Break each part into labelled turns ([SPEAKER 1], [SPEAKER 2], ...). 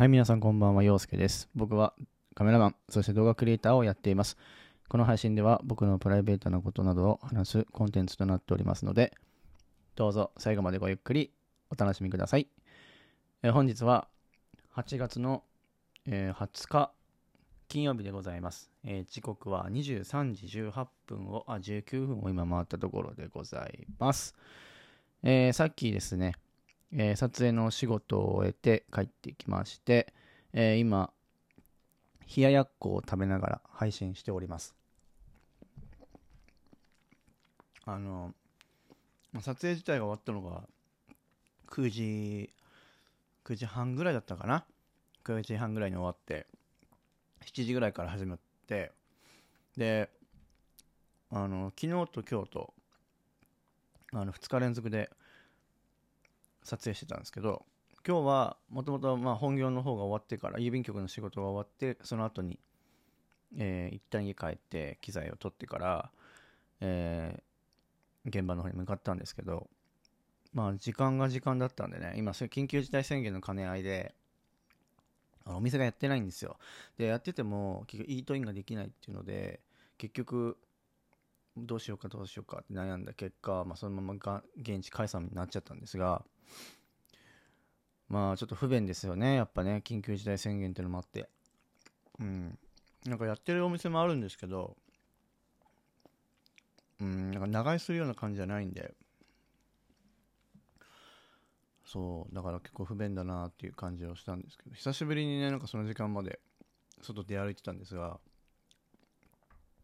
[SPEAKER 1] はい、皆さんこんばんは、陽介です。僕はカメラマン、そして動画クリエイターをやっています。この配信では僕のプライベートなことなどを話すコンテンツとなっておりますので、どうぞ最後までごゆっくりお楽しみください。え本日は8月の、えー20日金曜日でございます。えー時刻は23時18分を、あ、19分を今回ったところでございます。えーさっきですね、えー撮影の仕事を終えて帰ってきまして、えー今、冷ややっこを食べながら配信しております。あの、まあ撮影自体が終わったのが9時、9時半ぐらいだったかな？9時半ぐらいに終わって、7時ぐらいから始まって、で、あの、昨日と今日と、あの、2日連続で撮影してたんですけど、今日はもともと本業の方が終わってから、郵便局の仕事が終わって、その後に、えー一旦家帰って機材を取ってから、えー現場の方に向かったんですけど、まあ時間が時間だったんでね、今そういう緊急事態宣言の兼ね合いで、お店がやってないんですよ。で、やってても結局イートインができないっていうので、結局、どうしようかどうしようかって悩んだ結果、まあ、そのままが現地解散になっちゃったんですが、まあちょっと不便ですよね、やっぱね、緊急事態宣言っていうのもあって。うん。なんかやってるお店もあるんですけど、うん、なんか長居するような感じじゃないんで、そう、だから結構不便だなっていう感じをしたんですけど、久しぶりにね、なんかその時間まで外で歩いてたんですが、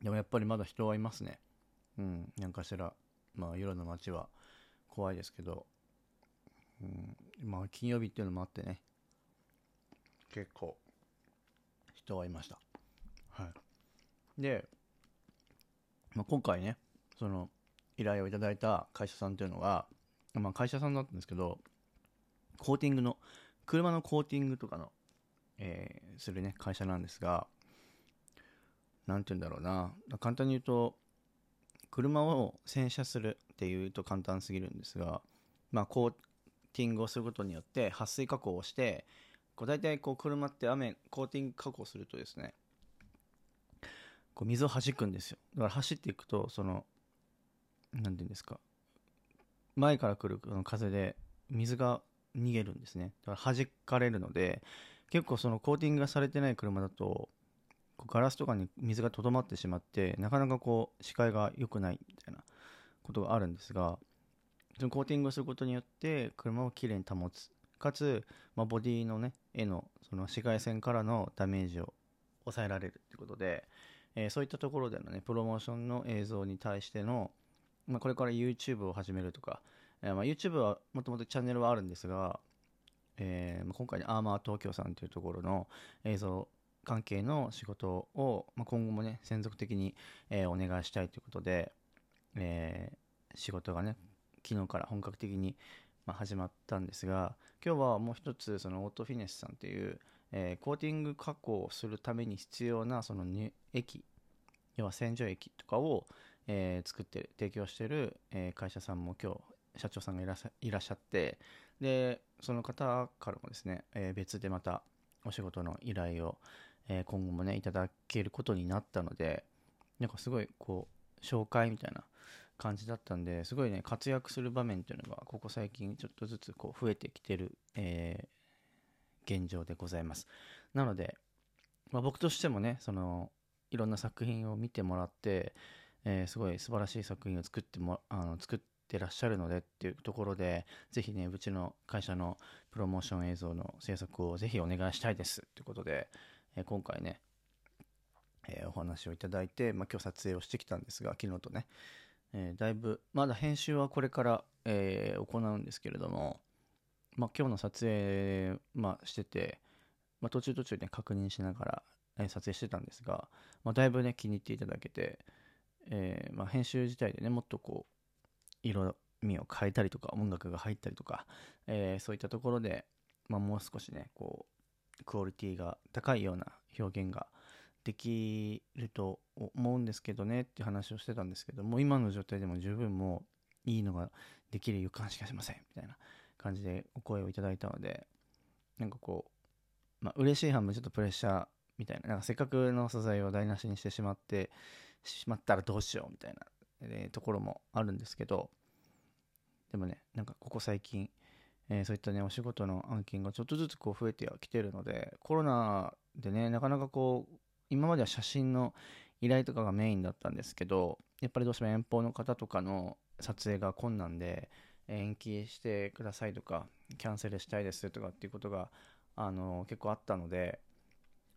[SPEAKER 1] でもやっぱりまだ人はいますね。うん、なんかしら、まあ夜の街は怖いですけど、うん、まあ金曜日っていうのもあってね、結構人はいました。はい。で、まあ、今回ね、その依頼をいただいた会社さんっていうのが、まあ会社さんだったんですけど、コーティングの、車のコーティングとかの、えーするね、会社なんですが、なんて言うんだろうな、簡単に言うと、車を洗車するっていうと簡単すぎるんですが、まあ、コーティングをすることによって、撥水加工をして、こう大体こう車って雨、コーティング加工するとですね、こう水を弾くんですよ。だから走っていくと、その、なんていうんですか、前から来る風で水が逃げるんですね。だから弾かれるので、結構そのコーティングがされてない車だと、ガラスとかに水がとどまってしまって、なかなかこう視界が良くないみたいなことがあるんですが、そのコーティングすることによって車をきれいに保つ。かつ、まあ、ボディのね、絵のその紫外線からのダメージを抑えられるってことで、えーそういったところでのね、プロモーションの映像に対しての、まあ、これから YouTube を始めるとか、えーまあ、YouTube はもともとチャンネルはあるんですが、えーまあ今回ね、アーマー東京さんというところの映像関係の仕事を、まあ、今後もね、専属的に、えーお願いしたいということで、えー仕事がね、昨日から本格的に、まあ、始まったんですが、今日はもう一つ、そのオートフィネスさんという、えーコーティング加工をするために必要なその液、要は洗浄液とかを、えー作ってる、提供してる、えー会社さんも今日、社長さんがいらっしゃいらっしゃって、で、その方からもですね、え別でまたお仕事の依頼を、えー今後もね、いただけることになったので、なんかすごい、こう、紹介みたいな感じだったんで、すごいね、活躍する場面っていうのが、ここ最近ちょっとずつこう増えてきてる、えー現状でございます。なので、まあ、僕としてもね、その、いろんな作品を見てもらって、えーすごい素晴らしい作品を作ってもあの作ってらっしゃるのでっていうところで、ぜひね、うちの会社のプロモーション映像の制作をぜひお願いしたいですということで、えー今回ね、えーお話をいただいて、まあ、今日撮影をしてきたんですが、昨日とね、えーだいぶ、まだ編集はこれから、えー行うんですけれども、まあ、今日の撮影、まあ、してて、まあ、途中途中ね、確認しながら、え撮影してたんですが、まあ、だいぶね、気に入っていただけて、えまあ、編集自体でね、もっとこう、色味を変えたりとか、音楽が入ったりとか、えそういったところで、まあ、もう少しね、こう、クオリティが高いような表現ができると思うんですけどねって話をしてたん。ですけども、今の状態でも十分もういいのができる予感しかしません、みたいな感じでお声をいただいたので、なんかこう、まあ嬉しい半分ちょっとプレッシャーみたいななんかせっかくの素材を台無しにしてしまってしまったらどうしようみたいな、え、ところもあるんですけどでもねなんかここ最近、えー、そういったねお仕事の案件がちょっとずつこう増えてきてるのでコロナでねなかなかこう今までは写真の依頼とかがメインだったんですけどやっぱりどうしても遠方の方とかの撮影が困難で延期してくださいとかキャンセルしたいですとかっていうことがあの結構あったので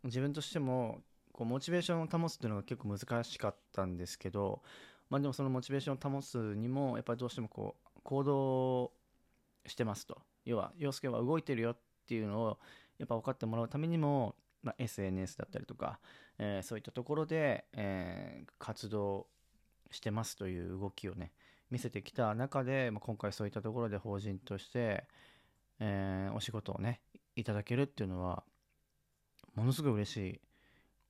[SPEAKER 1] 自分としてもこうモチベーションを保つっていうのが結構難しかったんですけどまあでもそのモチベーションを保つにもやっぱりどうしてもこう行動してますと。要は洋介は動いてるよっていうのをやっぱ分かってもらうためにも、まあ、SNS だったりとか、えー、そういったところで、えー、活動してますという動きをね見せてきた中で、まあ、今回そういったところで法人として、えー、お仕事をねいただけるっていうのはものすごい嬉しい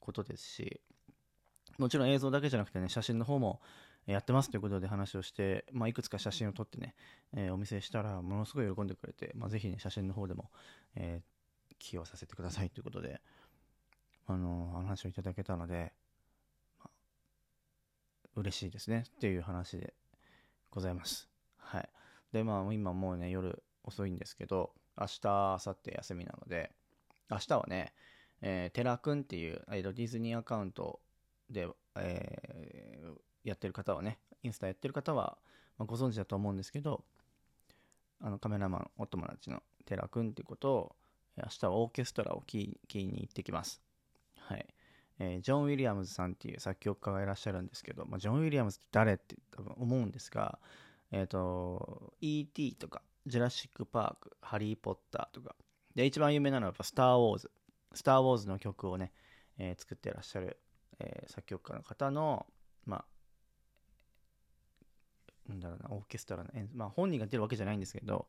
[SPEAKER 1] ことですしもちろん映像だけじゃなくてね写真の方もやってますということで話をして、まあ、いくつか写真を撮ってね、えー、お見せしたらものすごい喜んでくれて、まあ、ぜひね写真の方でも、えー、起用させてくださいということであのー、話をいただけたので、まあ、嬉しいですねっていう話でございます。はい。でまあ今もうね夜遅いんですけど明日明後日休みなので明日はねえー、テラくんっていう、えー、ディズニーアカウントで、えー、やってる方はね、インスタやってる方は、まあ、ご存知だと思うんですけど、あのカメラマンお友達のテラくんっていうことを、明日はオーケストラを聴きに行ってきます。はい。えー、ジョン・ウィリアムズさんっていう作曲家がいらっしゃるんですけど、まあ、ジョン・ウィリアムズって誰って多分思うんですが、えっ、ー、と、E.T. とか、ジュラシック・パーク、ハリー・ポッターとか、で、一番有名なのはやっぱスター・ウォーズ。スター・ウォーズの曲をね、えー、作ってらっしゃる、えー、作曲家の方の、まあ、なんだろうな、オーケストラの演まあ、本人が出るわけじゃないんですけど、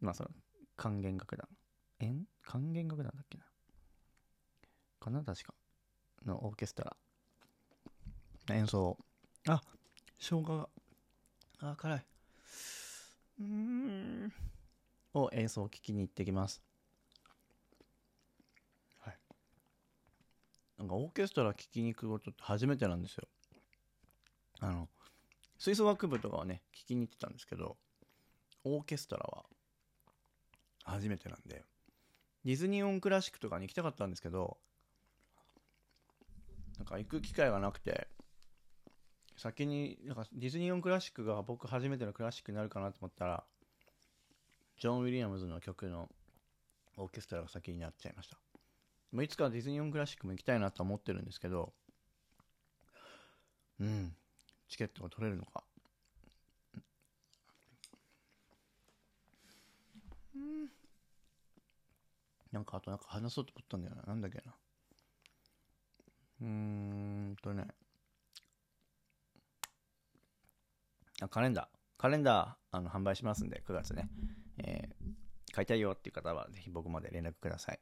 [SPEAKER 1] まあ、その、管弦楽団。演管弦楽団だっけな？かな？確か。のオーケストラ。演奏。あ、生姜が。あ、辛い。うーん。を演奏を聴きに行ってきます。なんかオーケストラ聴きに行くことって初めてなんですよ。あの、吹奏楽部とかはね、聴きに行ってたんですけど、オーケストラは初めてなんで、ディズニーオンクラシックとかに行きたかったんですけど、なんか行く機会がなくて、先に、なんかディズニーオンクラシックが僕初めてのクラシックになるかなと思ったら、ジョン・ウィリアムズの曲のオーケストラが先になっちゃいました。まあ、いつかディズニーオンクラシックも行きたいなと思ってるんですけど、うん、チケットが取れるのか。うん。なんかあとなんか話そうと思ったんだよな。なんだっけな。うーんとね。あ、カレンダー。カレンダー、あの、販売しますんで、9月ね。えー、買いたいよっていう方は、ぜひ僕まで連絡ください。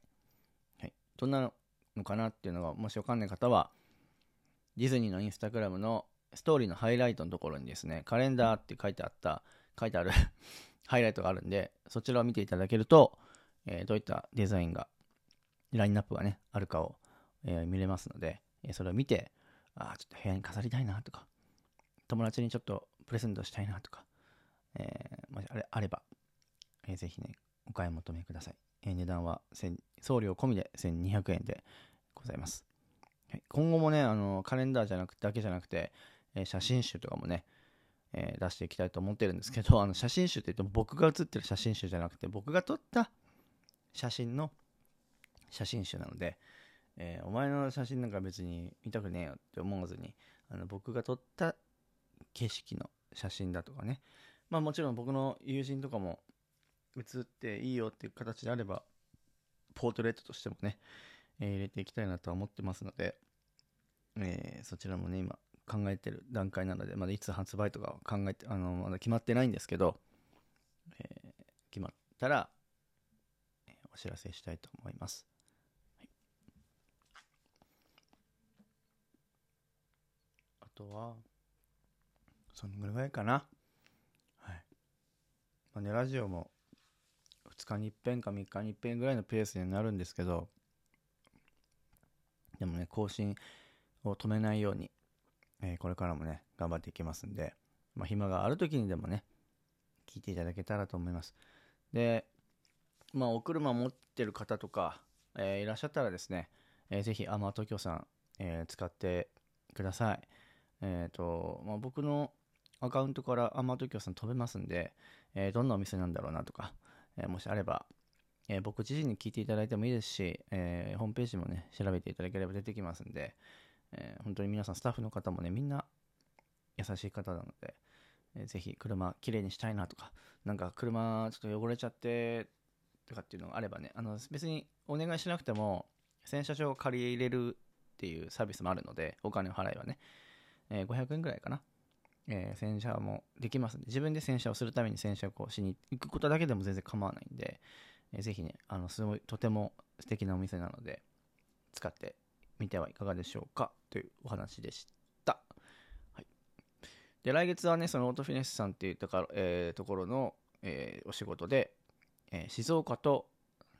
[SPEAKER 1] はいどんなのかなっていうのがもしわかんない方はディズニーのインスタグラムのストーリーのハイライトのところにですねカレンダーって書いてあった書いてある ハイライトがあるんでそちらを見ていただけると、えー、どういったデザインがラインナップがねあるかを、えー、見れますので、えー、それを見てあちょっと部屋に飾りたいなとか友達にちょっとプレゼントしたいなとか、えー、もしあれあれば、えー、ぜひねお買い求めください。え値段は送料込みで1200円でございます。はい、今後もね、あのカレンダーじゃなくてだけじゃなくて、え写真集とかもね、え、出していきたいと思ってるんですけど、あの写真集って言っても僕が写ってる写真集じゃなくて、僕が撮った写真の写真集なので、えー、お前の写真なんか別に見たくねえよって思わずに、あの僕が撮った景色の写真だとかね、まあもちろん僕の友人とかも映っていいよっていう形であれば、ポートレートとしてもね、えー、入れていきたいなとは思ってますので、えー、そちらもね、今考えてる段階なので、まだいつ発売とか考えて、あの、まだ決まってないんですけど、えー、決まったら、えお知らせしたいと思います。はい、あとは、そのぐらいかな。はい。まあね、ラジオも2日に一遍か3日に一遍ぐらいのペースになるんですけど、でもね、更新を止めないように、えー、これからもね、頑張っていきますんで、まあ、暇がある時にでもね、聞いていただけたらと思います。で、まあ、お車持ってる方とか、えー、いらっしゃったらですね、えー、ぜひ、アマ東京さん、えー、使ってください。えっ、と、まあ、僕のアカウントからアマ東京さん飛べますんで、えどんなお店なんだろうなとか、えもしあれば、え僕自身に聞いていただいてもいいですし、えホームページもね、調べていただければ出てきますんで、え本当に皆さん、スタッフの方もね、みんな優しい方なので、えー、ぜひ車きれいにしたいなとか、なんか車ちょっと汚れちゃってとかっていうのがあればね、あの別にお願いしなくても、洗車場を借り入れるっていうサービスもあるので、お金を払えばね、えー、500円ぐらいかな。えー、洗車もできますんで、自分で洗車をするために洗車をしに行くことだけでも全然構わないんで、えー、ぜひね、あの、すごい、とても素敵なお店なので、使ってみてはいかがでしょうか？というお話でした。はい。で、来月はね、そのオートフィネッシュさんっていうところ,、えー、ところの、えー、お仕事で、えー、静岡と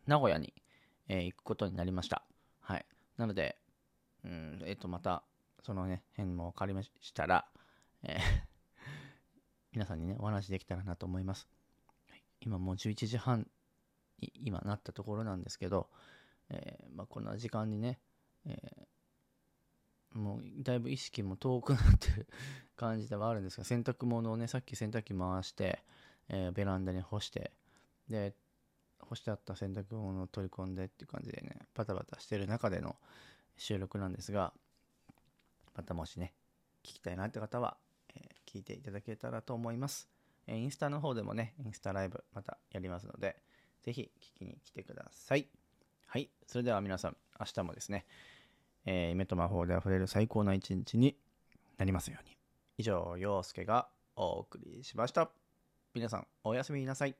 [SPEAKER 1] 名古屋に、えー、行くことになりました。はい。なので、うん、えっ、ー、と、また、そのね、辺も分かりましたら、えー 皆さんにね、お話できたらなと思います。今もう11時半に今なったところなんですけど、えー、まあ、こんな時間にね、えー、もうだいぶ意識も遠くなってる感じではあるんですが、洗濯物をね、さっき洗濯機回して、えー、ベランダに干して、で、干してあった洗濯物を取り込んでっていう感じでね、バタバタしてる中での収録なんですが、またもしね、聞きたいなって方はえ、聞いていただけたらと思います。えインスタの方でもね、インスタライブまたやりますので、ぜひ聞きに来てください。はい。それでは皆さん、明日もですね、えー、夢と魔法で溢れる最高な一日になりますように。以上、陽介がお送りしました。皆さん、おやすみなさい。